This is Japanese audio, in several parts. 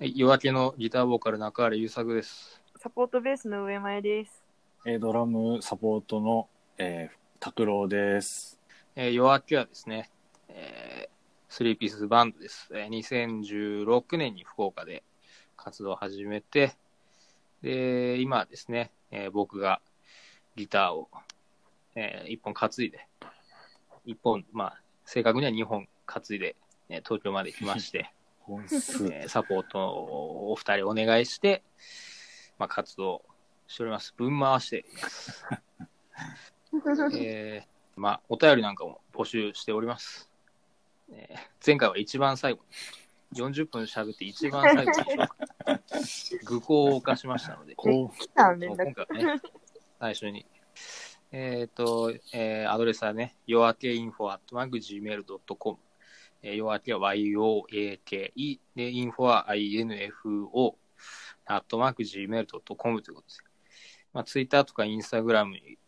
はい夜明けのギターボーカル中原優作です。サポートベースの上前です。えードラムサポートの、えー、拓郎です。えー夜明けはですね、えースリーピースバンドです。えー2016年に福岡で活動を始めて、で、今はですね、えー僕がギターを、えー一本担いで、一本、まあ、正確には二本担いで、えー東京まで来まして、本数。えーサポートをお二人お願いして、まあ、活動しております。分回しています。えーまあ、お便りなんかも募集しております。えー前回は一番最後に、40分喋って一番最後に、愚行を犯しましたので、今回はね、最初に。えっ、と、えーアドレスはね、夜明け info at gmail.com。えー夜明けは yoake で、info は info アットマーク gmail.com ということです。まあ、ツイッターとかインスタグラムに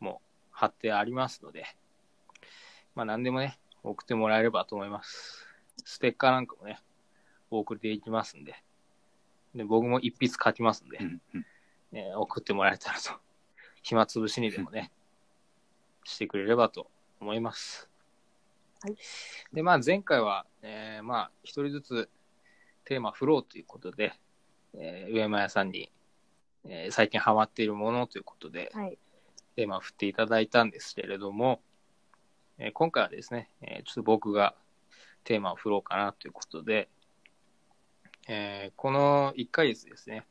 も貼ってありますので、まあ、何でもね、送ってもらえればと思います。ステッカーなんかもね、お送りでいきますんで。で、僕も一筆書きますんで、う、うんうんね、送ってもらえたらと、暇つぶしにでもね、してくれればと思います。はい。で、まあ前回は、えーまあ一人ずつテーマ振ろうということで、えー上山屋さんに、えー最近ハマっているものということで、はい。テーマを振っていただいたんですけれども、えー今回はですね、えーちょっと僕がテーマを振ろうかなということで、えーこの1ヶ月ですね、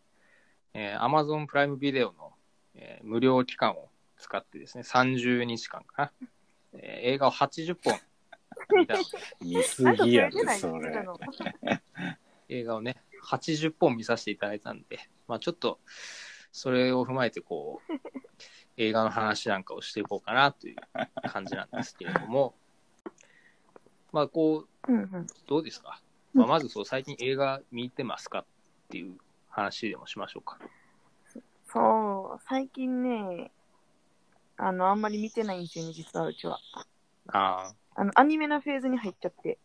えー Amazon プライムビデオの、えー無料期間を使ってですね、30日間かな、えー映画を80本見すぎやで、それ。の。映画をね、80本見させていただいたんで、まあちょっと、それを踏まえて、こう、映画の話なんかをしていこうかなという感じなんですけれども、まあこう、うんうん。どうですか、まあ、まずそう、最近映画見てますかっていう話でもしましょうか。そう、最近ね、あの、あんまり見てないんですよね、実はうちは。ああの、アニメのフェーズに入っちゃって。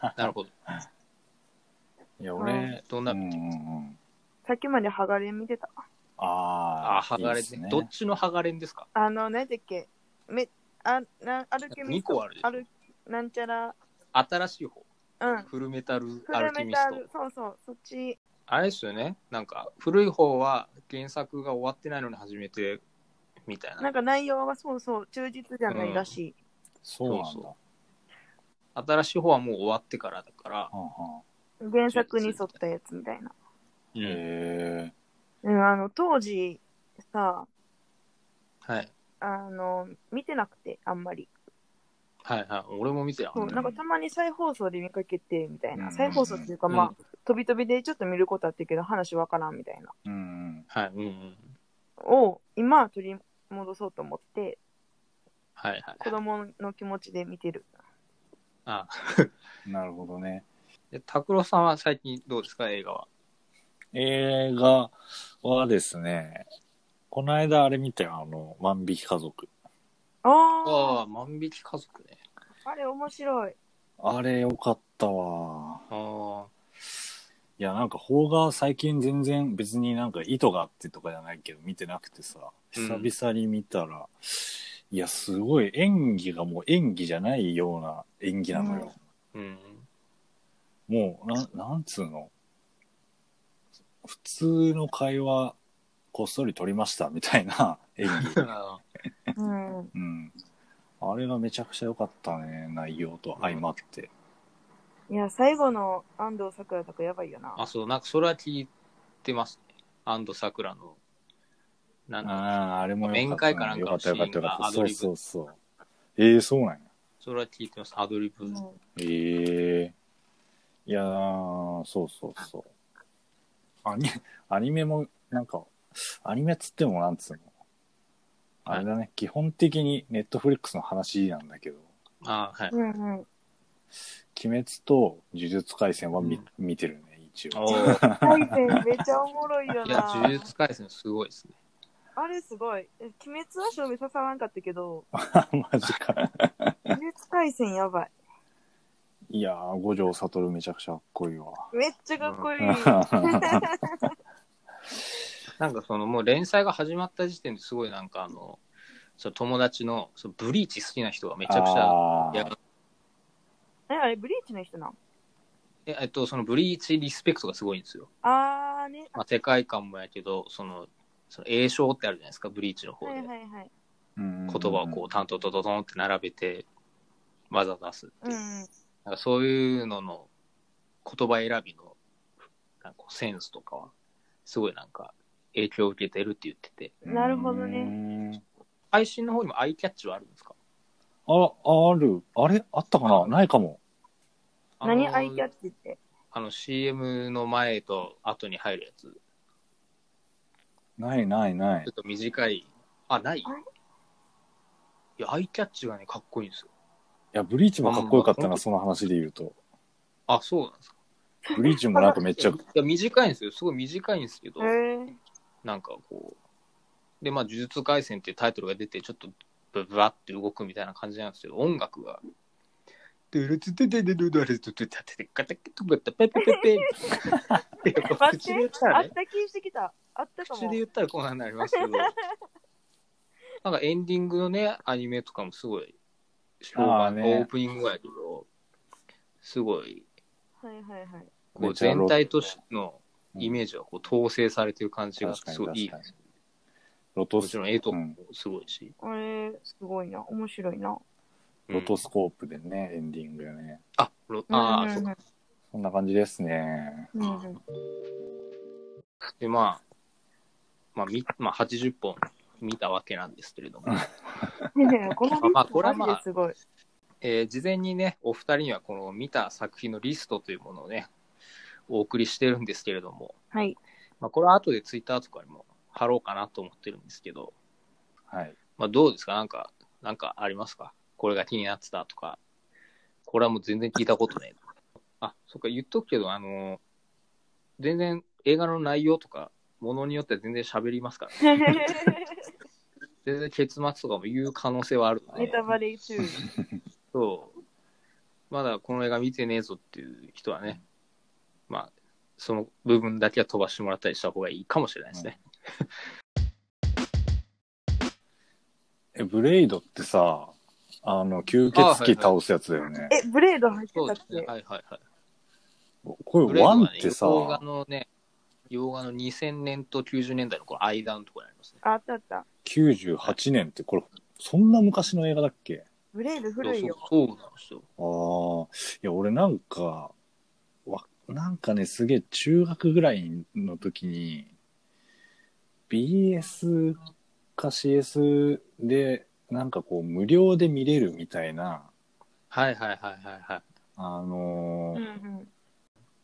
あ、なるほど。いや、う俺、どんな、うんうんうん。さっきまでハガレン見てた。あああ、あ、ハガレンね。どっちのハガレンですか？あの、何だっけ？め、あ、な、アルケミスト。二個あるでしょある、なんちゃら、新しい方。うん。フルメタルフアルルメタケミスト。ル、そうそう、そっち。あれですよね。なんか、古い方は原作が終わってないのに始めて、みたいな。なんか内容はそうそう、忠実じゃないらしい。そうなんそうだ。新しい方はもう終わってからだから、はんは原作に沿ったやつみたいな。んへうん、あの、当時、さ、はい。あの、見てなくて、あんまり。はいはい。俺も見てよ。そう、なんかたまに再放送で見かけて、みたいな。うん再放送っていうか、うんまあ、飛び飛びでちょっと見ることあったけど、話わからんみたいな。うんうん。はい。うんうん。を、今、取り戻そうと思って、はいはい。子供の気持ちで見てる。あ なるほどね。で拓郎さんは最近どうですか？映画は。映画はですね、この間あれ見たよ、あの、万引き家族。あああ、万引き家族ね。あ、あれ面白い。あれよかったわ。あいや、なんか邦画最近全然別になんか意図があってとかじゃないけど見てなくてさ、うん久々に見たら、いや、すごい演技がもう演技じゃないような演技なのよ。あ。うん。もう、なん、なんつうの？普通の会話、こっそり撮りましたみたいな 演技。あうん。うん。あれがめちゃくちゃ良かったね、内容と相まって。いや、最後の安藤サクラとかやばいよな。あ、そう、なんかそれは聞いてますね。安藤サクラの。なんだああ、あれも良かった。面会かなんかのよかったよかったよかった。そうシーンがアドリブそうそう。ええそうなんや。それは聞いてます。アドリブ。うんええいやー、そうそうそう。アニアニメも、なんか、アニメっつってもなんつうの。あれだね、基本的にネットフリックスの話なんだけど、あはい。うんうん。鬼滅と呪術廻戦は見,、見てるね、一応。おー対戦めっちゃおもろいよいや、な。呪術廻戦すごいですね。あれすごい。え鬼滅は勝負刺さらんかったけど、マジか。呪術廻戦やばい。いやー、五条悟めちゃくちゃかっこいいわ。めっちゃかっこいい。なんかそのもう連載が始まった時点ですごいなんかあの、その友達のそのブリーチ好きな人がめちゃくちゃ、いやあーえ、あれ、ブリーチの人なんええっと、そのブリーチリスペクトがすごいんですよ。あーね。まあ、世界観もやけど、その、その栄唱ってあるじゃないですか、ブリーチの方で。はいはいはい。言言葉をこう、タントトトトンって並べて、技出すっていう。うん。なんかそういうのの言葉選びのなんかセンスとかは、すごいなんか影響を受けてるって言ってて、なるほどねね。配信の方にもアイキャッチはあるんですか？あ、ある。あれ？あったかな？ないかも。あの何アイキャッチって？あの CM の前と後に入るやつ、ちないないないょっ。と短い。あ、ない？いや、アイキャッチがね、かっこいいんですよ。いや、ブリーチもかっこよかったな、まあその話で言うと。あ、そうなんですか。ブリーチもなんかめっちゃい、や、短いんですよ。すごい短いんですけど、へえ。なんかこう、で、まあ、呪術廻戦っていうタイトルが出て、ちょっとブブワって動くみたいな感じなんですけど、音楽が、ドゥルツテテテドゥドゥルツテテテテカタケトカタペペペペ待っ、ってあった気してきた。あったかも。口で言ったらこんなになりますけど、なんかエンディングのね、アニメとかもすごい、オープニングやけど、すごい、はいはいはい。こう全体としてのイメージがこう統制されてる感じがすごいいい確かにロトスもちろん絵とかうんもすごいし。あれ、すごいな。面白いな。ロトス。スコープでね、エンディングでね。あ、ロあー、うんそうか。そんな感じですね。うんうん。で、まあ、まあ、みまあ、80本見たわけなんですけれども、まあこれはまあ。えー事前にね、お二人にはこの見た作品のリストというものをね、お送りしてるんですけれども、はい。まあ、これは後でツイッターとかにも貼ろうかなと思ってるんですけど、はい。まあ、どうですか？なんか、なんかありますか？これが気になってたとか、これはもう全然聞いたことねえとか。あ、そっか、言っとくけど、あの、全然映画の内容とか、ものによっては全然喋りますから、ね、全然結末とかも言う可能性はあるので、ネタバレ注意。そう、まだこの映画見てねえぞっていう人はね、まあ、その部分だけは飛ばしてもらったりした方がいいかもしれないですね。え、ブレイドってさ、あの、吸血鬼倒すやつだよね。え、ブレード入ってたっそうですね。けはいはいはい。これ、ワンってさ、洋画のね、洋画の2000年と90年代のこの間のところにありますね。ああったあった。98年って、これ、そんな昔の映画だっけ？ブレード古いよ。そうそうそうなんですよ。ああ、いや、俺なんか、わ、なんかね、すげえ中学ぐらいの時に、BS か CS で、なんかこう、無料で見れるみたいな、はいはいはいはいはい。あのうんー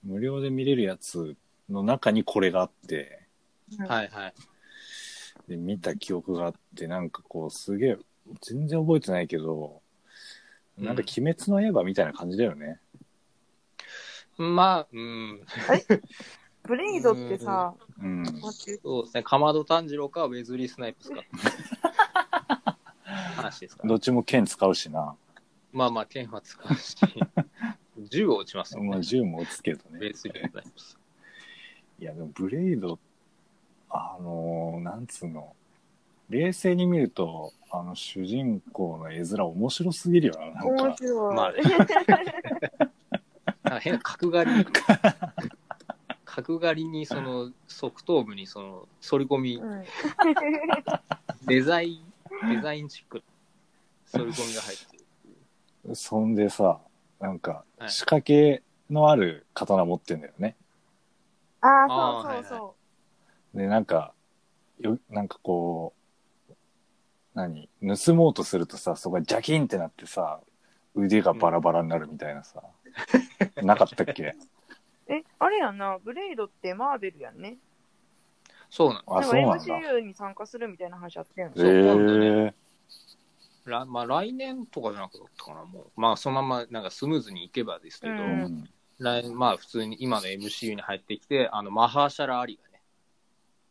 無料で見れるやつの中にこれがあって、うん。はいはい。で、見た記憶があって、なんかこう、すげえ、全然覚えてないけど、なんか鬼滅の刃みたいな感じだよね。まあ、うん。ブレードってさ、うん。そうですね。かまど炭治郎かウェズリー・スナイプスか。話ですから。どっちも剣使うしな。まあまあ、剣は使うし、銃を撃ちますよね。まあ、銃も撃つけどウね。ェズリー・スナイプス。いや、でもブレイド、あのーなんつうの、冷静に見ると、あの、主人公の絵面面白すぎるよな、なんか。面白い。まあ 変な角刈り、角刈りにその側頭部にその反り込み、うん。デザイン、デザインチックな反り込みが入ってる。そんでさ、なんかは、い仕掛けのある刀持ってんだよね。ああそうそうそで、なんか、よ、なんかこう、何？盗もうとするとさ、そこがジャキンってなってさ、腕がバラバラになるみたいなさ、なかったっけ？う。え、あれやんな、ブレードってマーベルやんね。そうなの。あ、でもそうなんだ。MCU に参加するみたいな話あったやん。へそう今度えらまあ来年とかじゃなかったかな、もう。まあそのままなんかスムーズにいけばですけど、うん。来まあ普通に今の MCU に入ってきて、あの、マハーシャラ・アリがね、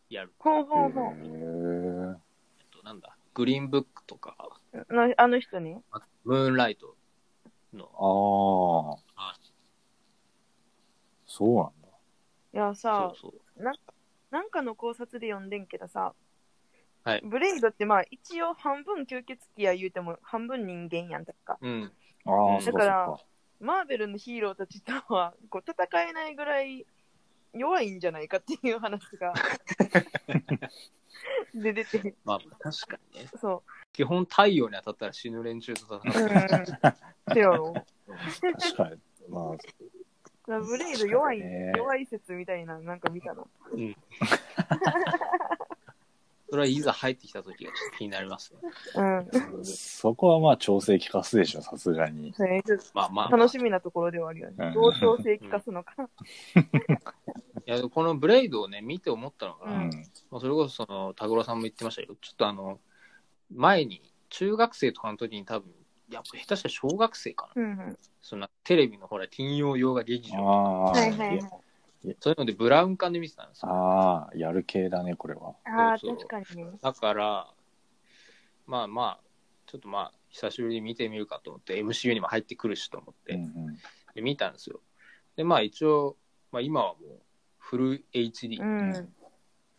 やる。ほうへほうほう。ええっと、なんだ、グリーンブックとか、なあの人ね。あムーンライトの。ああはい。そうなんだ。いやさ、そうそう。なんかの考察で読んでんけどさ、はいブレイドってまあ一応半分吸血鬼や言うても半分人間やん、確か。うん。ああ、だそうかそうからか。マーベルのヒーローたちとはこう戦えないぐらい弱いんじゃないかっていう話がで 出て、まあ、確かにね。そ基本太陽に当たったら死ぬ連中とう。戦うう。ん。そうやろ。確かに。まあ、ブレイド弱い、ね弱い説みたいな、なんか見たの。うん。それはいざ入ってきた時がちょっと気になりますね。うん。そこはまあ調整効かすでしょ、さすがに。それちょっまあまあ、と楽しみなところではあるよね。うんどう調整効かすのか。いや、このブレイドをね、見て思ったのが、うんまあ、それこそその、田黒さんも言ってましたけど、ちょっとあの、前に、中学生とかの時に多分、いや、下手したら小学生かな。うんうん。そんなテレビのほら、金曜洋画劇場、ああ、はいはいはいや。そういうのでブラウン管で見てたんですよ。ああ、やる系だね、これは。ああ、そうそう確かにね。だから、まあまあ、ちょっとまあ、久しぶりに見てみるかと思って、MCU にも入ってくるしと思って、うんうん。で見たんですよ。で、まあ一応、まあ今はもう、フル HD うん。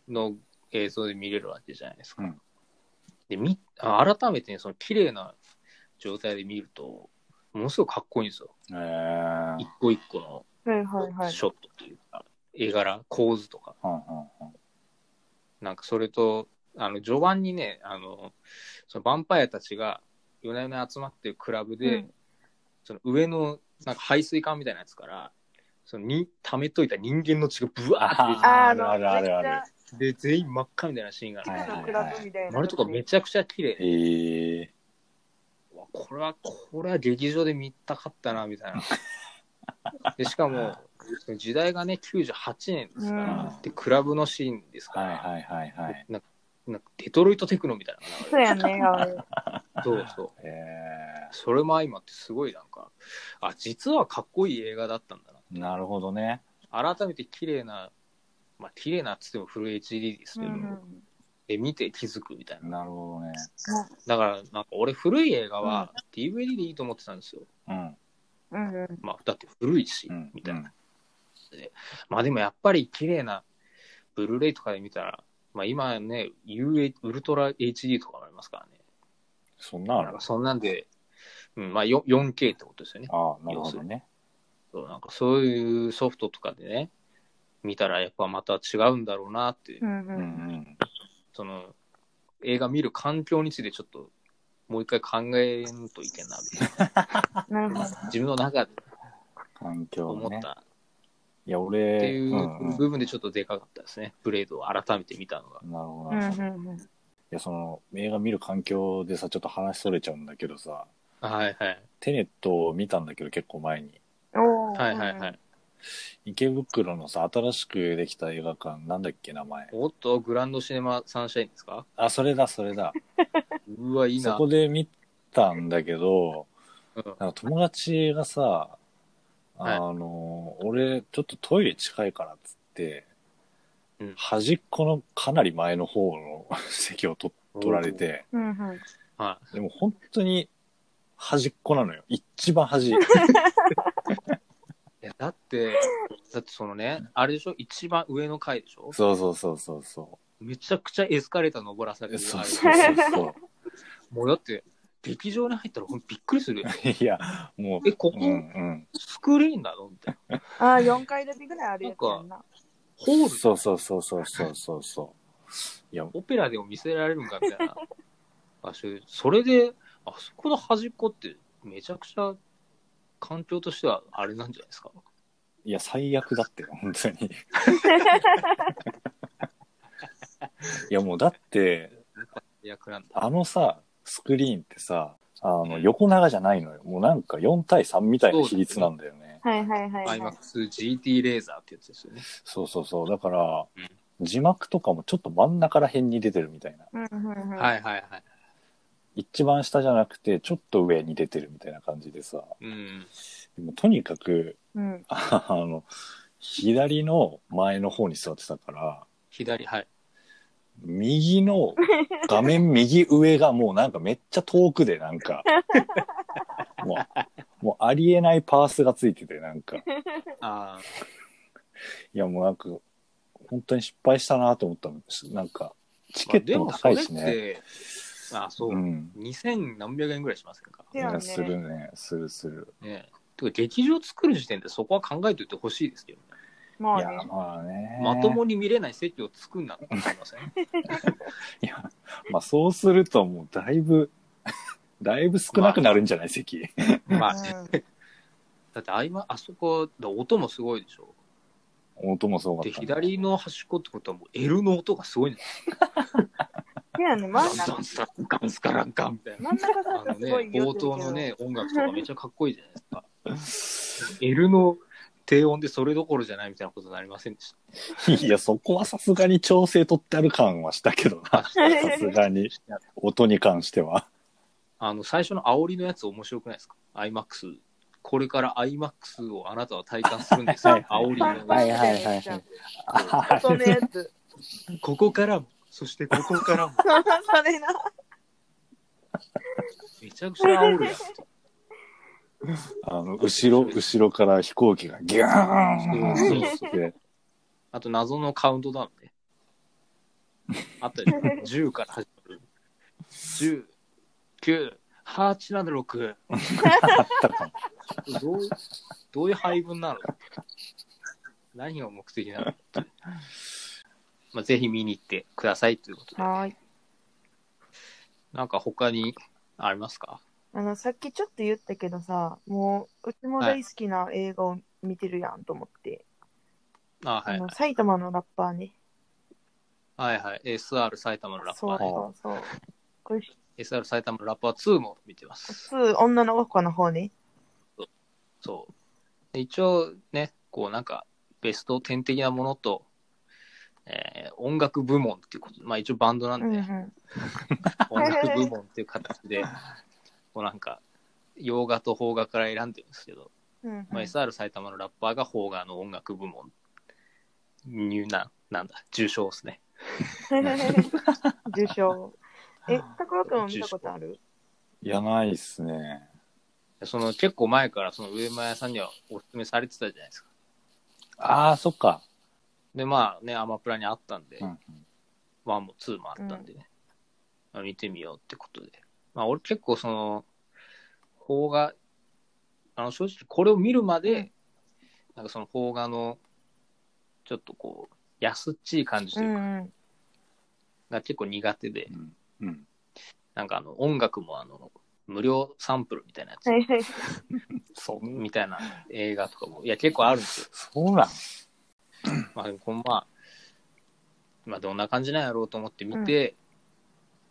の映像で見れるわけじゃないですか。うんでみあ改めてね、その綺麗な状態で見ると、ものすごくかっこいいんですよ。えー。一個一個のはいはいはい。ショットというか、絵柄、構図とか。うんうんうんなんかそれと、あの、序盤にね、あの、そのヴァンパイアたちが夜な夜な集まってるクラブで、うんその上のなんか排水管みたいなやつから、そのに溜めといた人間の血がブワーってあーあるあるあるある。出て、で、全員真っ赤みたいなシーンがある。あれとかめちゃくちゃ綺麗でええうわこれは、これは劇場で見たかったな、みたいな。で、しかも、時代がね、98年ですから、うんで、クラブのシーンですから、はいはいはいはい。なんかなんかデトロイトテクノみたいなのそうやね。そうそう。えそれも相まってすごいなんか、あ、実はかっこいい映画だったんだー、なるほどね。な。改めて綺麗な、まあ綺麗なっつってもフル HD ですけど、うんうんで見て気づくみたいな。なるほどね。だから、なんか俺古い映画は DVD でいいと思ってたんですよ。うん。うんうん。まあだって古いし、うん。みたいな。まあでもやっぱり綺麗なブルーレイとかで見たら、まあ今ね、UA ウルトラ HD とかもありますからね。そんなある？なんかそんなんで、うん、まあ 4- 4K ってことですよね。ああ、なるほどね。そうなんかそういうソフトとかでね、見たらやっぱまた違うんだろうなって、うんううんんその映画見る環境についてちょっともう一回考えんといけんな、みたいな。なるほど。自分の中で環境ね。思ったいや、って俺、いううんうん部分でちょっっとでかかったですね。ブレードを改めて見たのが。なるほどうんな。いうんうん。や、その、映画見る環境でさ、ちょっと話それちゃうんだけどさ、はいはい。テネットを見たんだけど、結構前に。おーはいはいはい。。池袋のさ、新しくできた映画館、なんだっけ、名前。おっと、グランドシネマサンシャインですか？あ、それだ、それだ。うわ、いいな。そこで見たんだけど、うんなんか友達がさ、はいあの、俺、ちょっとトイレ近いからっつって、うん端っこのかなり前の方の席を取取られて、うんうん。はでも本当に端っこなのよ。一番端。い。いや、だって、だってそのね、あれでしょ？一番上の階でしょ？そうそうそうそうそめちゃくちゃエスカレーター登らされう。る。そうそうそうそう。もうだって、劇場に入ったらほんとびっくりするよ。いや、もう、え、ここ、うんうん。スクリーンなの？みたいな。ああ、4階建てぐらいあるやつやんな。ホールそうそうそうそうそうそうそう。いや、オペラでも見せられるんかみたいな場所で、それで、あそこの端っこってめちゃくちゃ環境としてはあれなんじゃないですか？いや、最悪だって、本当に。いや、もうだって、役なんだ。あのさ、スクリーンってさ、あの、横長じゃないのよ。もうなんか4対3みたいな比率なんだよね。はいはいはいはい。IMAX GT レーザーってやつですよね。そうそうそう。だから、うん字幕とかもちょっと真ん中ら辺に出てるみたいな。うんうんうん。はいはいはい。一番下じゃなくて、ちょっと上に出てるみたいな感じでさ。うん。でもとにかく、うん。あの、左の前の方に座ってたから、左、はい。右の画面右上がもうなんかめっちゃ遠くでなんか、もう、もうありえないパースがついてて、なんか。あいや、もうなんか、本当に失敗したなと思ったの。なんか、チあ。ケットも高いしまあね。あそう、うん。2000何百円ぐらいしませんかねするね。するする。ねてか劇場作る時点でそこは考えておいてほしいですけどね。いや、まあね。まあね。まともに見れない席を作んなって思いません、いや、まあそうするともうだいぶ、だいぶ少なくなるんじゃない、席。まあだってあいま、あそこ、だ音もすごいでしょ。音もすごかで、った、ね。左の端っこってことはもう L の音がすごいんだよ。いやね、真ん中ガンスタガンスカランガンみたいな。真ん中さあのねんがすごい、言冒頭のね、音楽とかめっちゃかっこいいじゃないですか。L の低音でそれどころじゃないみたいなことになりませんでし いや、そこはさすがに調整取ってある感はしたけどな。た。さすがに、音に関しては。あの、最初の煽りのやつ面白くないですか ?IMAX。これから IMAX をあなたは体感するんですよ。はい煽りの。はいはいはいはいあ音のやつ。ここからも、そしてここからも。それな。めちゃくちゃ煽るやん。あの、後ろ、後ろから飛行機がギャーンって あと謎のカウントダウンね。あったり、10から始まる。10、9、8、7、6。あったかも。どうどういう配分なの？何が目的なのまあ、ぜひ見に行ってくださいということで。はーい。なんか他にありますか？あの、さっきちょっと言ったけどさ、もう、うちも大好きな映画を見てるやんと思って。あはい、あの、はい。埼玉のラッパーね。はいはい。SR 埼玉のラッそうパーね。そうそう。これ、SR 埼玉のラッパー2も見てます。2、女の子の方ね。そう。で一応ね、こうなんか、ベスト10的なものと、えー音楽部門っていうことで、まあ一応バンドなんで、うんうん。音楽部門っていう形で、こうなんか、洋画と邦画から選んでるんですけど、うんうんまあ、SR 埼玉のラッパーが邦画の音楽部門にな、なんだ、受賞ですね。受賞。え、高くん見たことある？いや、ないっすね。その結構前からその上間屋さんにはお勧めされてたじゃないですか。ああ、そっか。で、まあね、アマプラにあったんで、うん1も2もあったんでね、まあ見てみようってことで。まあ俺結構その、邦画、あの正直これを見るまで、なんかその邦画の、ちょっとこう、安っちい感じとういうか、んうん。が結構苦手で、うん。うん。なんかあの音楽もあの、無料サンプルみたいなやつ。そう。みたいな映画とかも、いや結構あるんですよ。そうなん。まあでもこんまあ、まあどんな感じなんやろうと思って見て、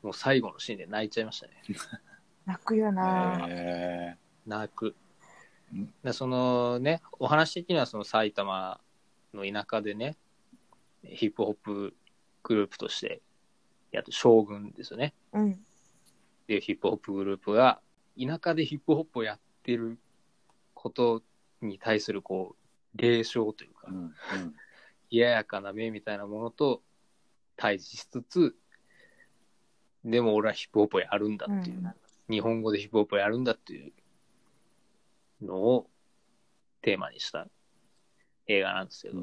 もう最後のシーンで泣いちゃいましたね。泣くよなへ泣くうん。でそのね、お話的にはその埼玉の田舎でね、ヒップホップグループとしてやって将軍ですよね。うん。っていうヒップホップグループが、田舎でヒップホップをやってることに対するこう、霊障というかーう、ん。冷ややかな目みたいなものと対峙しつつ、でも俺はヒップホップをやるんだっていう、うん日本語でヒップホップをやるんだっていうのをテーマにした映画なんですけど。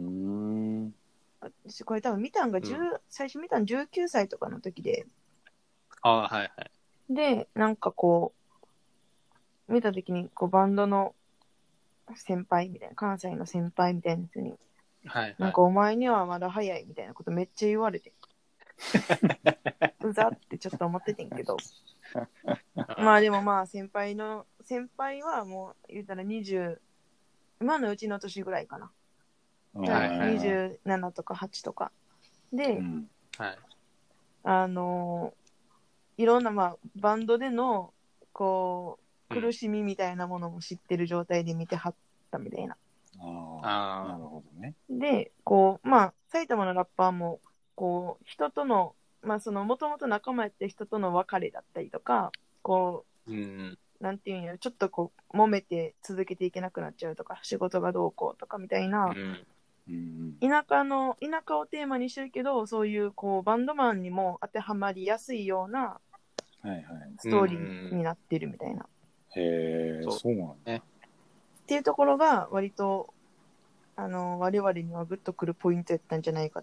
私これ多分見たんが、10う最初見たの19歳とかの時で、ああ、はいはい。で、なんかこう、見た時にこうバンドの先輩みたいな、関西の先輩みたいな人に、はいはいなんか。お前にはまだ早いみたいなことめっちゃ言われて。うざってちょっと思っててんけど。まあでもまあ先輩の、先輩はもう言うたら20、今のうちの年ぐらいかな。はいはい27とか8とか。で、うん。はい。あのーいろんなまあバンドでの、こう、苦しみみたいなものも知ってる状態で見てはったみたいな。ああ。なあるほどね。で、こう、まあ、埼玉のラッパーも、こう、人との、まあ、その、もともと仲間やってる人との別れだったりとか、こあ、うん。う、なんていうんやろ、ちょっとこう、揉めて続けていけなくなっちゃうとか、仕事がどうこうとかみたいなう、ん。うん。田舎の、田舎をテーマにしてるけど、そういう、こう、バンドマンにも当てはまりやすいようなはいはい。ストーリーになってるみたいな。へえ、そうそうなんだ。っていうところが割とあの我々にはグッとくるポイントやったんじゃないか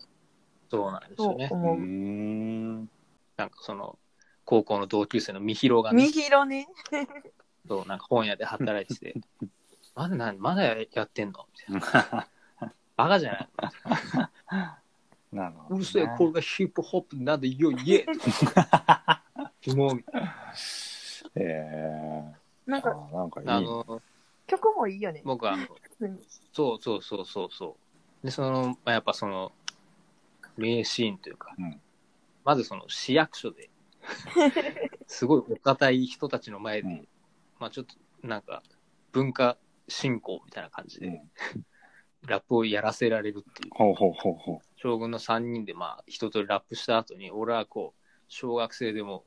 そうなんですとよね。うう。ん。なんかその、高校の同級生のみひろがねみ、ひろね。そう、なんか本屋で働いてて、まだなん、まだやってんの？みたいな。バカじゃない？なるほ。うるせえ、これがヒップホップなんでよ、イエ ーもう、へえなんかあなんかいい。あの、曲もいいよね。僕はあの、普通にそうそうそうそうそう。で、その、まあ、やっぱその、名シーンというか、うん。まずその市役所で、すごいお堅い人たちの前で、うん。まあちょっとなんか文化振興みたいな感じで、うん。ラップをやらせられるっていう。ほうほうほうほ将軍の3人でまあ一通りラップした後に、俺はこう、小学生でも、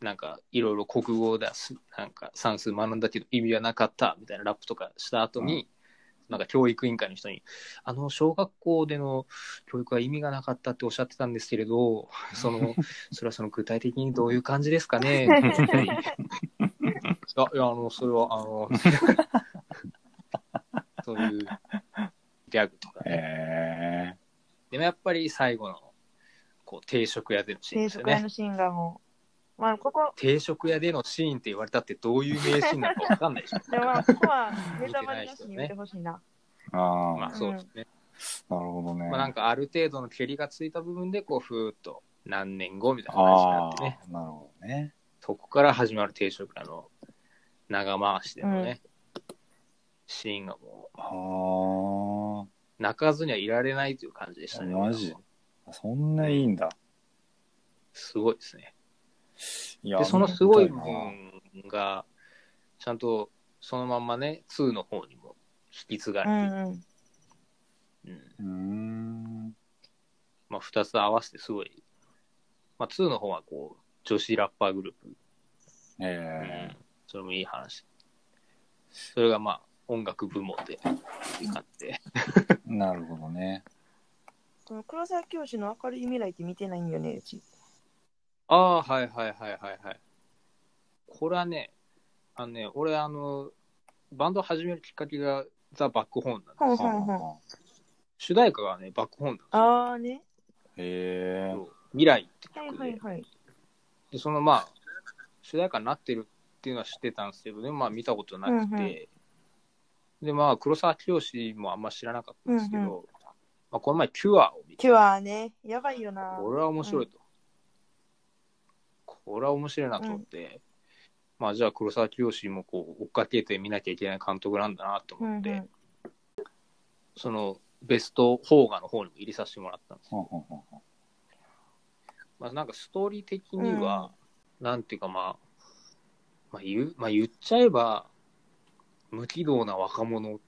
なんかいろいろ国語だす、なんか算数学んだけど意味はなかったみたいなラップとかした後に、なんか教育委員会の人に、あの、小学校での教育は意味がなかったっておっしゃってたんですけれど、その、それはその具体的にどういう感じですかね？いや、いや、あの、それは、あの、そういうギャグとかう。ね。へえでもやっぱり最後の、こう、定食屋でのシーン定ですよね。食屋のシーンがもう。まあ、ここ、定食屋でのシーンって言われたってどういう名シーンなのかわかんないでしょ。でもまあ、ここはネタバレなしに見てほしいな。ああ、まあそうですね。なるほどね。まあなんかある程度の蹴りがついた部分で、こう、ふーっと何年後みたいな感じになあってね。あ、なるほどね。そこから始まる定食屋の長回しでのね、シーンがもあう、泣かずにはいられないという感じでしたね。マジ？あ、そんないいんだ。すごいですね。いやで、そのすごい部分が、ちゃんとそのまんまね、2の方にも引き継がうれて、んうん。うんうーん。まあ、2つ合わせてすごい、まあ、2の方はこう、女子ラッパーグループ、えうんそれもいい話。それがまあ、音楽部門で受かって、えなるほどね。この黒沢教師の明るい未来って見てないんよね、うち。ああ、はいはいはいはいはい。これはね、あのね、俺あの、バンドを始めるきっかけがザ・バックホーンなんですほうほうほう。主題歌がね、バックホーンなんですよああね。へえ未来ってはい曲で、はいはい。で、そのまあ、主題歌になってるっていうのは知ってたんですけど、でもまあ見たことなくて、うんうんで、まあ、黒沢清もあんま知らなかったんですけど、うんまあ、この前、キュアを見て、キュアね、やばいよな。これは面白いと。これは面白いなと思って、まあ、じゃあ黒沢清もこう追っかけて見なきゃいけない監督なんだなと思って、うんうん。そのベスト邦画の方にも入れさせてもらったんですほうほうほうほまあ、なんかストーリー的には、なんていうかまあ、まあ言う、まあ言っちゃえば、無軌道な若者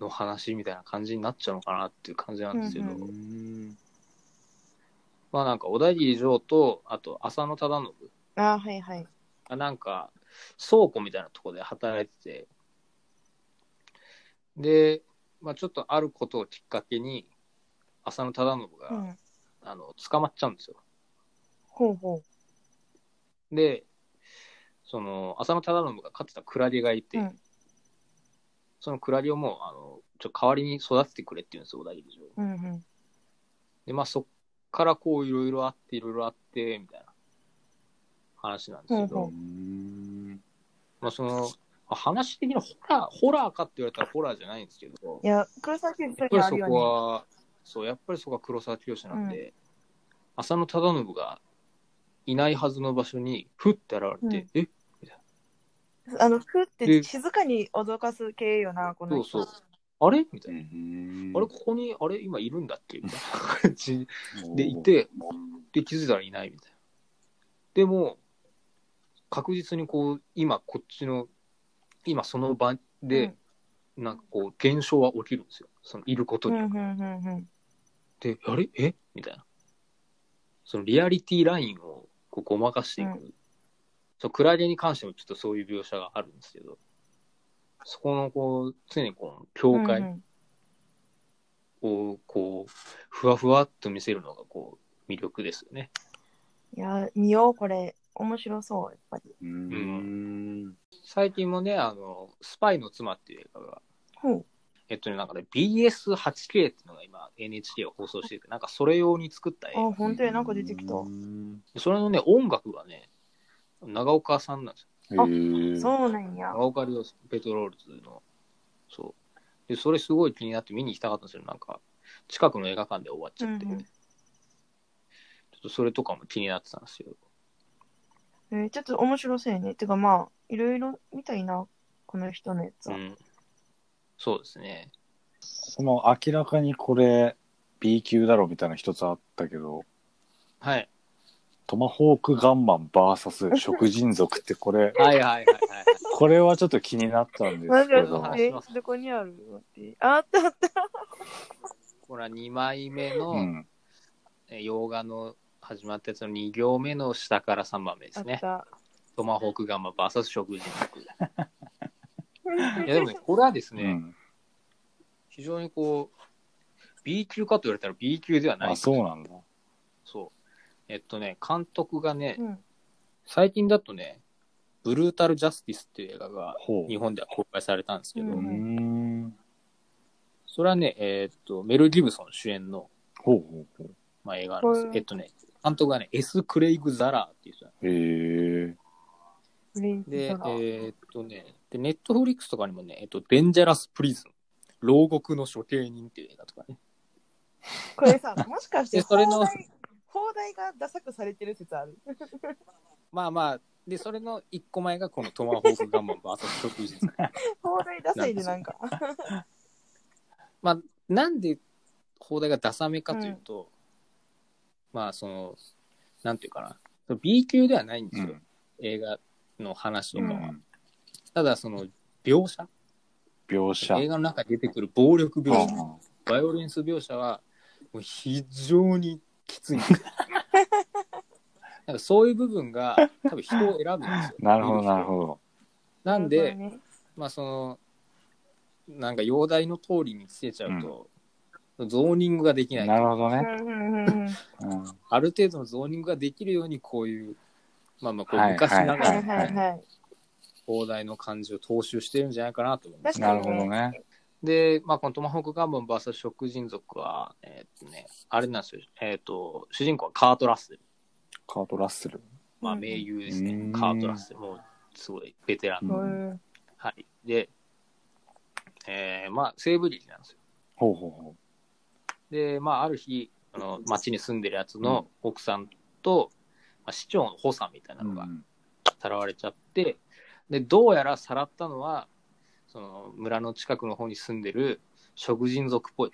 の話みたいな感じになっちゃうのかなっていう感じなんですけど、うんうん。まあなんか小田切城と、あと浅野忠信ああ、はいはい。がなんか倉庫みたいなところで働いてて、で、まあちょっとあることをきっかけに、浅野忠信が、うん。あの、捕まっちゃうんですよ。ほうほで、その、浅野忠信が飼ってたクラゲがいて、うんそのクラゲをもう、あの、ちょ、代わりに育ててくれって言うんですよ、小田切城。う。うんうん。で、まあ、そっからこう、いろいろあって、いろいろあって、みたいな話なんですけど、ほうん。まあ、その、まあ話的にはホラー、ホラーかって言われたらホラーじゃないんですけど、いや、黒沢教師そういうやっぱりそこ。は、そう、やっぱりそこは黒沢清なんで、浅野忠信がいないはずの場所に、ふって現れて、え？あの、ふってで静かに脅かす系よな、この人。そうそう。あれ？みたういな。んあれ、ここに、あれ、今いるんだっけ？みたいな 感じでい、て、で、気づいたらいないみたいな。でも、確実にこう、今こっちの、今その場で、なんかこう、現象は起きるんですよ。その、いることに。で、あれ？え？みたいな。そのリアリティラインをこうごまかしていく。うそう、クラゲに関してもちょっとそういう描写があるんですけど、そこのこう、常にこの境界んをこう、ふわふわっと見せるのがこう、魅力ですよね。いや、見よう、これ。面白そう、やっぱり。うーん。最近もね、あの、スパイの妻っていう映画が、ほう。えっとね、なんかね、BS8K っていうのが今 NHK を放送してて、なんかそれ用に作った映あ、画。本当や、なんか出てきた。うんそれのね、音楽がね、長岡さんなんですよ。へえ。そうなんや。長岡亮ペトロールズの。そう。で、それすごい気になって見に行きたかったんですよ。なんか、近くの映画館で終わっちゃって、うんうんちょっとそれとかも気になってたんですよ。えーちょっと面白そうやね。てかまあ、いろいろ見たいな、この人のやつは。うん。そうですね。その明らかにこれ B 級だろみたいな一つあったけど、はい。トマホークガンマン VS 食人族ってこれ、はいはいはいはい。これはちょっと気になったんですけどえ、どこにある待ってああったあった。これは2枚目の、うん。え洋画の始まったやつの2行目の下から3番目ですね。た。トマホークガンマ VS 食人族。いやでもね、これはですね、うん。非常にこう、B 級かと言われたら B 級ではない。あ、そうなんだ。そう。えっとね、監督がね、うん。最近だとね、ブルータル・ジャスティスっていう映画が。日本では公開されたんですけど。それはね、えーっと、メル・ギブソン主演の、ほうほうほう。まあ、映画なんですえっとね、監督がね、エス・クレイグ・ザラーっていう人なんでへえ。で、えーっとね、で、ネットフリックスとかにもね、えっと、デンジャラス・プリズン、牢獄の処刑人っていう映画とかね。これさ、もしかしてでそれの放題、放題がダサくされてる説ある？まあまあ、で、それの一個前がこのトマホーク・ガンマン VS 食人族。放題ダサいでなんか。まあ、なんで放題がダサめかというと、まあ、その、なんていうかな、B 級ではないんですよ、うん。映画の話とうかは。ん。ただ、その、描写描写。映画の中に出てくる暴力描写、あバイオレンス描写は、もう非常にきついんですよ。なんかそういう部分が多分人を選ぶんですよ。あ なるほど、なるほど。なんで、ね、まあその、なんか容体の通りにつけちゃうと、ゾーニングができない。うなるほどね。ある程度のゾーニングができるように、こういう、まあまあこうはい昔ながはいらはいはい。放題の感じを踏襲してるんじゃないかなと思います。なるほどね。で、まあこのトマホークガンマン VS 食人族は、えーっとね、あれなんですよ。えーっと、主人公はカート・ラッセル。カート・ラッセル。まあうん名優ですね。うんカート・ラッセル。もうすごいベテラン。うんうんはい。で、えー、まあ西部劇なんですよ。ほうほうほで、まあ、ある日、あの町に住んでるやつの奥さんと、まあ、市長の補佐みたいなのがん。さらわれちゃって、で、どうやらさらったのは、その村の近くの方に住んでる食人族っぽい。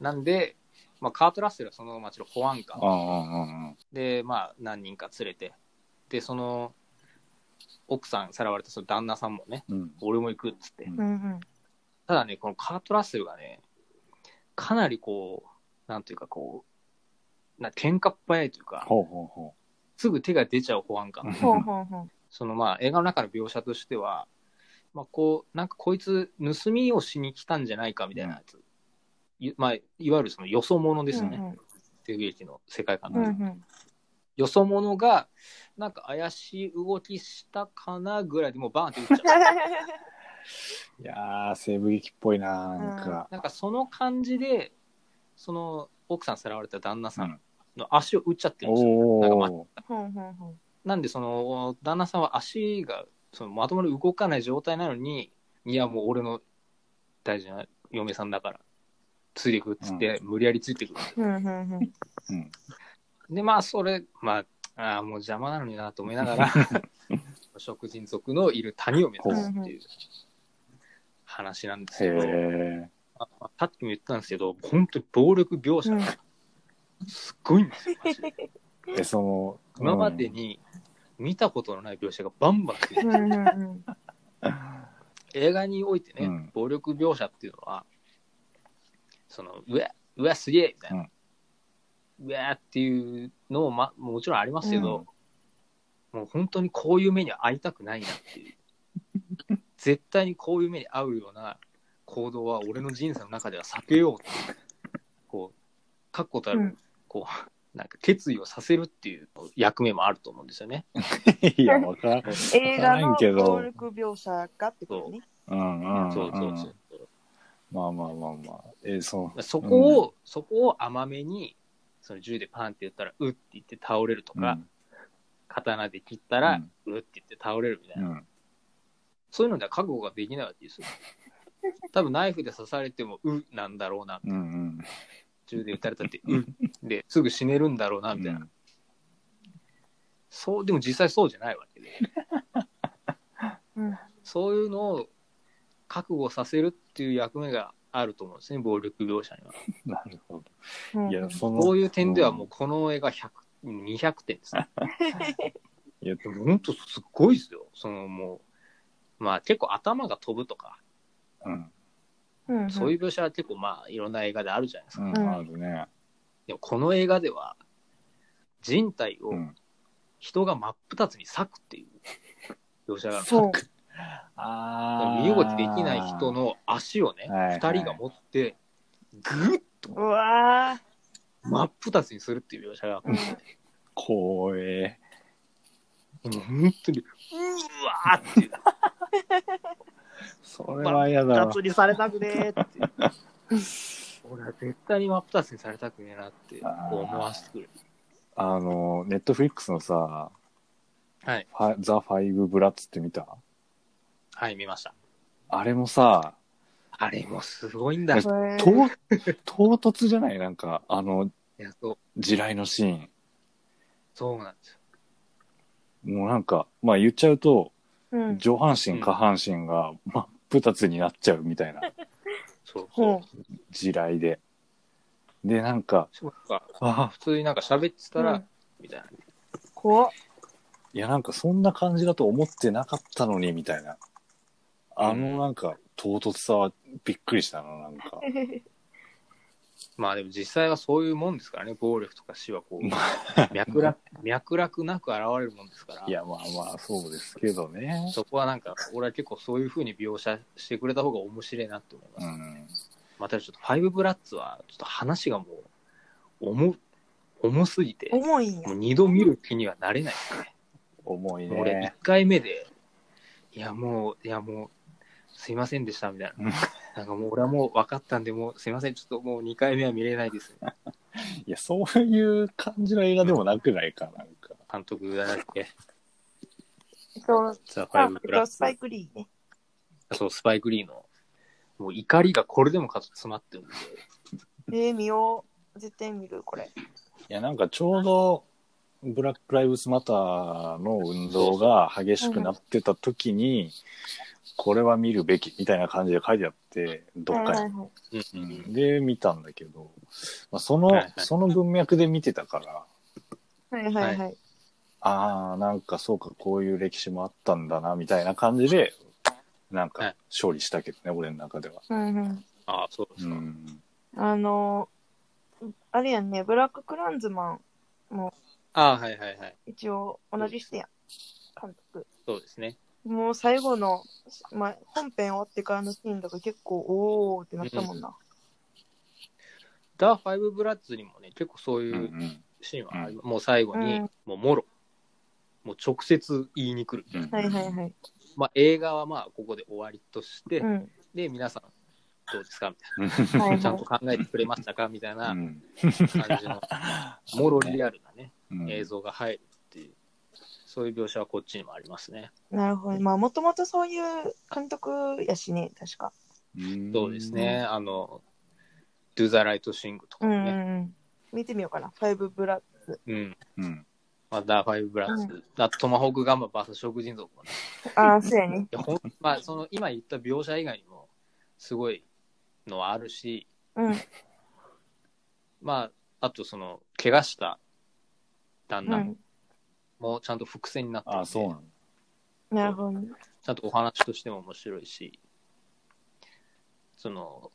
なんで、まあ、カート・ラッセルはその町の保安官で、まあ、何人か連れて、で、その奥さんさらわれたその旦那さんもね、うん。俺も行くっつって。うんうんうんただね、このカート・ラッセルがね、かなりこう、なんていうかこう、な喧嘩っ早いというか、ほうほうほすぐ手が出ちゃう保安官。ほうほうほう。そのまあ映画の中の描写としては、まあこう、なんかこいつ盗みをしに来たんじゃないかみたいなやつ。いまあ、いわゆるそのよそ者ですよね。テレビ劇の世界観の。うんうんよそ者が、なんか怪しい動きしたかなぐらいでもうバーンって撃っちゃう。う。いやー、西部劇っぽいな、なんか。なんかその感じで、その奥さんさらわれた旦那さうんんの足を打っちゃってるんですよ。なんかま。なんでその旦那さんは足がそのまともに動かない状態なのに、いやもう俺の大事な嫁さんだから、ついてくっつって、無理やりついてくる。うんうんうん。うん。で、まあそれ、まあ、ああ、もう邪魔なのになと思いながら、食人族のいる谷を目指すっていう話なんですへけど、さっきも言ったんですけど、本当に暴力描写がすっごいんですよ、マジで。え、その、今までに見たことのない描写がバンバン出てくる。うんうんうん。映画においてね、うん。暴力描写っていうのは、その、うわ、うわ、すげえみたいな、うわっていうのも、ま、もちろんありますけど、もう本当にこういう目には遭いたくないなっていう。絶対にこういう目に遭うような行動は俺の人生の中では避けようってこう、確固たる、うんこう、なんか決意をさせるっていう役目もあると思うんですよね。いや、わからん。映画の描写がってことね。うんうん。そうそうそう。まあまあまあまあ。えー、そう。そこを、そこを甘めに、その銃でパンって言ったら、うって言って倒れるとか、うん刀で切ったら、うって言って倒れるみたいうな。ん。そういうのでは覚悟ができないわけですよ。多分ナイフで刺されても、うなんだろうな。うんうん。銃で撃たれたって、うで、すぐ死ねるんだろうな、みたいな。うんそう、でも実際そうじゃないわけで。うん。そういうのを覚悟させるっていう役目があると思うんですね、暴力描写には。なるほうんど。いや、その。そういう点ではもうこの映画100、200点ですね。いや、でも本当すっごいですよ。そのもう、まあ結構頭が飛ぶとか、うん。うん。そういう描写は結構まあいろんな映画であるじゃないですか。うん、うんあるね。でもこの映画では、人体をうん。人が真っ二つに裂くっていう描写があるんですそう。あ身動きできない人の足をね、はいはい二人が持って、ぐっとうわ真っ二つにするっていう描写があって、ー。光栄。もう本当に、うわーっていう、それは嫌だわ二つ。にされたくねーって。俺は絶対に真っ二つにされたくねえなって思わせてくれる。あの、ネットフリックスのさ、はい。ファザ・ファイブ・ブラッツって見た？はい、見ました。あれもさ、あれもすごいんだ。いと唐突じゃない？なんか、あの、や、そう、地雷のシーン。そうなんですよ。もうなんか、まあ言っちゃうと、うん。上半身、下半身が真っ二つになっちゃうみたいな そうほそう。地雷で。で、なんか、そうかあ普通になんか喋ってたら、うんみたいな。怖っ。いやなんかそんな感じだと思ってなかったのに、みたいな。あのなんか、唐突さはびっくりしたな、なんか。まあでも実際はそういうもんですからね、暴力とか死はこう、ま脈絡、脈絡なく現れるもんですから。いや、まあまあ、そうですけどね。そこはなんか、俺は結構そういう風に描写してくれた方が面白いなって思います。うん。またちょっと、ファイブブラッツは、ちょっと話がもう、重、重すぎて、重いもう。二度見る気にはなれないですね。重い俺、ね一。回目で、いや、もう、いや、もう、すいませんでした、みたいうんな。なんかもう、俺はもう分かったんで、もう、すいません、ちょっともう二回目は見れないです。いや、そういう感じの映画でもなくないか、なんか。監督だっけえっと、ザ・ファイブブラッツスパイクリーね。そう、スパイクリーの、もう怒りがこれでもかと詰まってるんで、えー、見よう。絶対見る、これ。いや、なんかちょうど、ブラック・ライブズ・マターの運動が激しくなってた時に、これは見るべきみたいな感じで書いてあって、どっかに。はいはいはい。うんで、見たんだけど、まあ、その、はいはいその文脈で見てたから、はいはいはい。ああ、なんかそうか、こういう歴史もあったんだな、みたいな感じで、なんかはい勝利したけどね、俺の中では。うんうん。ああ、そうですか。うん。あのー、あれやんね、ブラッククランズマンもああ、はいはいはい。一応同じ人やん。監督。そうですね。もう最後の、まあ、本編終わってからのシーンとか結構、おーってなったもんな。ダー・ファイブ・ブラッツにもね、結構そう。いうんシーンはもう最後に、うんもうもろ、もう直接言いに来る。うんはいはいはい。まあ映画はまあここで終わりとして、うん。で、皆さんどうですか？みうんたいな。はいちゃんと考えてくれましたか？みたいなうん感じの、もろリアルなね、うん映像が入るそういう描写はこっちにもありますね。なるほど。まあ、もともとそういう監督やしね、確か。うんそうですね。あの、Do the Right Thing とかね。うん。見てみようかな。ファイブブラッツ。うん。うん。まあ、ダー・ファイブ・ブラトマホーク・ガンマ VS 食人族もね。ああ、そうやね。まあ、その今言った描写以外にも、すごいのはあるし、うん。まあ、あとその、怪我した旦那うん。もちゃんと伏線になってあ、そうなんだ。なるほどね。ちゃんとお話としても面白いし、その、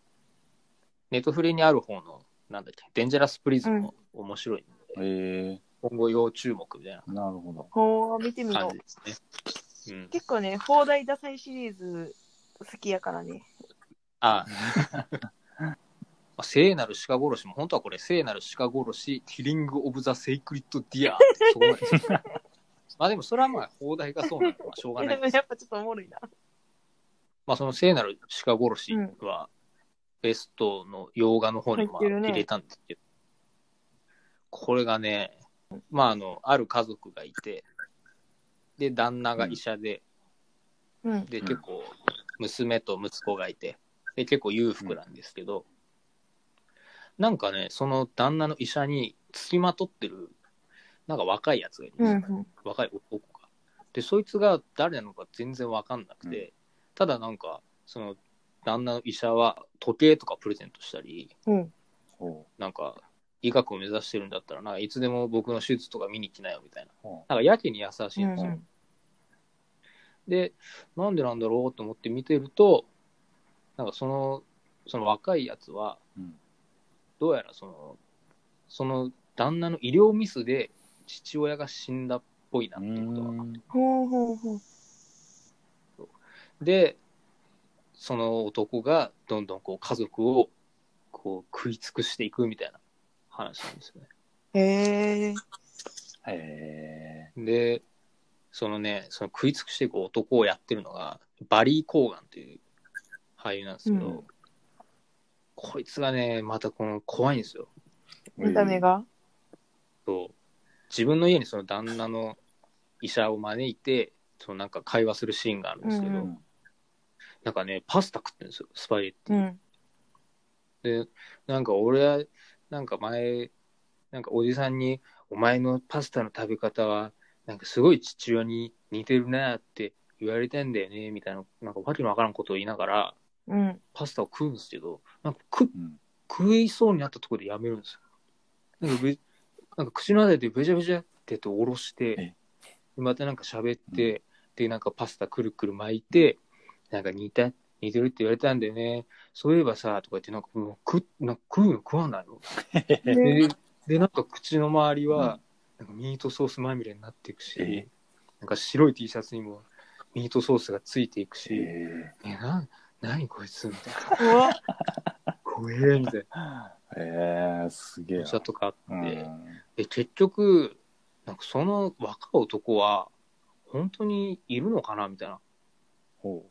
ネットフリにある方の、なんだっけ、デンジャラスプリズンも面白いんで、え今後要注目みたいー、なるほど。ほう、見てみような感じ。ですね。うん。結構ね、邦題ダサいシリーズ好きやからね。ああ。まあ聖なる鹿殺しも、本当はこれ、聖なる鹿殺し、 Killing of the Sacred Deer ってそうなんですよまあでも、それはまあ、邦題がそうなので、まあ、しょうがない です。やっぱちょっとおもろいな。まあ、その聖なる鹿殺しは、ベストの洋画の方にまあ入ってるね入れたんですけど、これがね、まあ、あの、ある家族がいて、で、旦那が医者で、うん。で、うん結構、娘と息子がいて、で、結構裕福なんですけど、なんかね、その旦那の医者に付きまとってる、なんか若いやつがいるんですよ。うん。若い男が。で、そいつが誰なのか全然わかんなくて、ただなんか、その、旦那の医者は時計とかプレゼントしたり、うん。ほなんか、医学を目指してるんだったら、なんかいつでも僕の手術とか見に来なよみたいな。うほなんかやけに優しいうんんですよ。で、なんでなんだろうと思って見てると、なんかその、その若いやつは、ううんどうやらその、その旦那の医療ミスで父親が死んだっぽいなっていうことが分かっほうほうほう。で、その男がどんどんこう家族をこう食い尽くしていくみたいな話なんですよね。へえ。へえ。で、そのね、その食い尽くしていく男をやってるのが、バリー・コーガンという俳優なんですけど、うんこいつがね、またこの怖いんですよ。見た目が？そう自分の家にその旦那の医者を招いて、そのなんか会話するシーンがあるんですけど、うんうんなんかね、パスタ食ってるんですよ、スパゲッティ。うん。で、なんか俺は、なんか前、なんかおじさんに、お前のパスタの食べ方は、なんかすごい父親に似てるなって言われてんだよね、みたいな、なんかわけのわからんことを言いながら、うん。パスタを食うんですけど、なんか食うん食いそうになったところでやめるんですよ。なんかべなんか口の中でべちゃべちゃってと下ろしてえ、またなんか喋って、で、なんかパスタくるくる巻いて、なんか似た、似てるって言われたんだよね。そういえばさ、とか言って、なんかもう食なんか食うの食わないの？で で、で、なんか口の周りは、なんかミートソースまみれになっていくし、えなんか白い T シャツにもミートソースがついていくし、ええ、な、何こいつみたいな。怖えみたいえー、すげえな。な。おとかあって、うんで、結局、なんかその若い男は、本当にいるのかなみたいな。ほ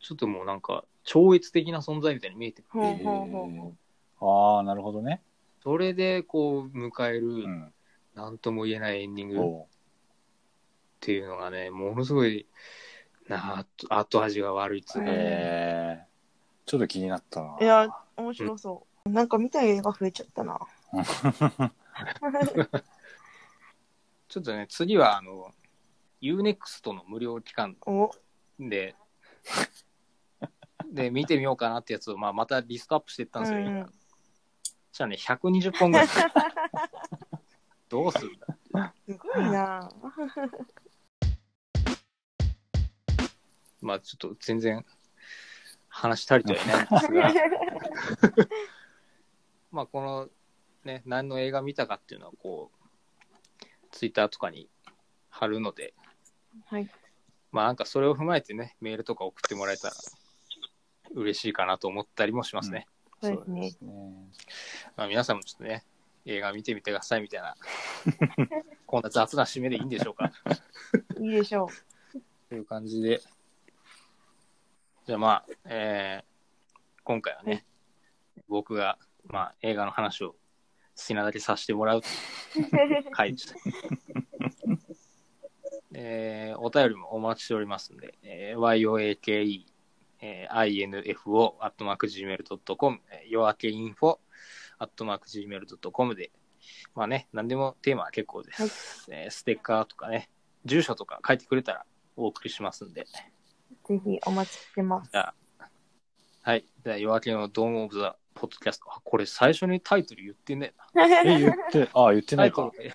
ちょっともうなんか、超越的な存在みたいに見えてくう。ほうほうほうほああ、なるほどね。それで、こう、迎える、うん。なんとも言えないエンディングっほていうのがね、ものすごい、なあ後後味が悪いっつうう。か、えー、ちょっと気になったな。う。いや、面白そう。なんか見たい映画増えちゃったな。ちょっとね、次は、あの、UNEXT の無料期間お、で、で、見てみようかなってやつを、まあ、またリストアップしていったんですよ、うん今。じゃあね、120本ぐらい。どうする？んだすごいな。まあ、ちょっと全然話足りてはいないんですが、まあ、この、ね、何の映画見たかっていうのは、こう、ツイッターとかに貼るので、はい。まあ、なんかそれを踏まえてね、メールとか送ってもらえたら嬉しいかなと思ったりもしますね。そうですね。ねまあ、皆さんもちょっとね、映画見てみてくださいみたいな、こんな雑な締めでいいんでしょうか。いいでしょという感じで、じゃあまあ、えー今回はね、僕が、まあ、映画の話を好きなだけさせてもらうう。回でした。えーお便りもお待ちしておりますんで、えー yoake、えー info、アットマーク gmail.com、えー夜明け info、アットマーク gmail.com で、まあね、何でもテーマは結構です。えーステッカーとかね、住所とか書いてくれたらお送りしますんで、ぜひお待ちしてます。じゃあ、はい。じゃあ夜明けのドームオブザポッドキャスト。あ、これ最初にタイトル言ってねえな。え、言って、あ、言ってないかタイト。ル、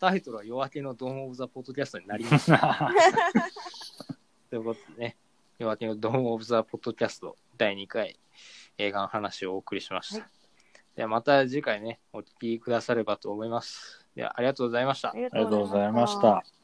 タイトルは夜明けのドームオブザポッドキャストになりました。ということでね、夜明けのドームオブザポッドキャスト第2回映画の話をお送りしました。はではまた次回ね、お聞きくださればと思います。ではありがとうございましたあ。りがありがとうございました。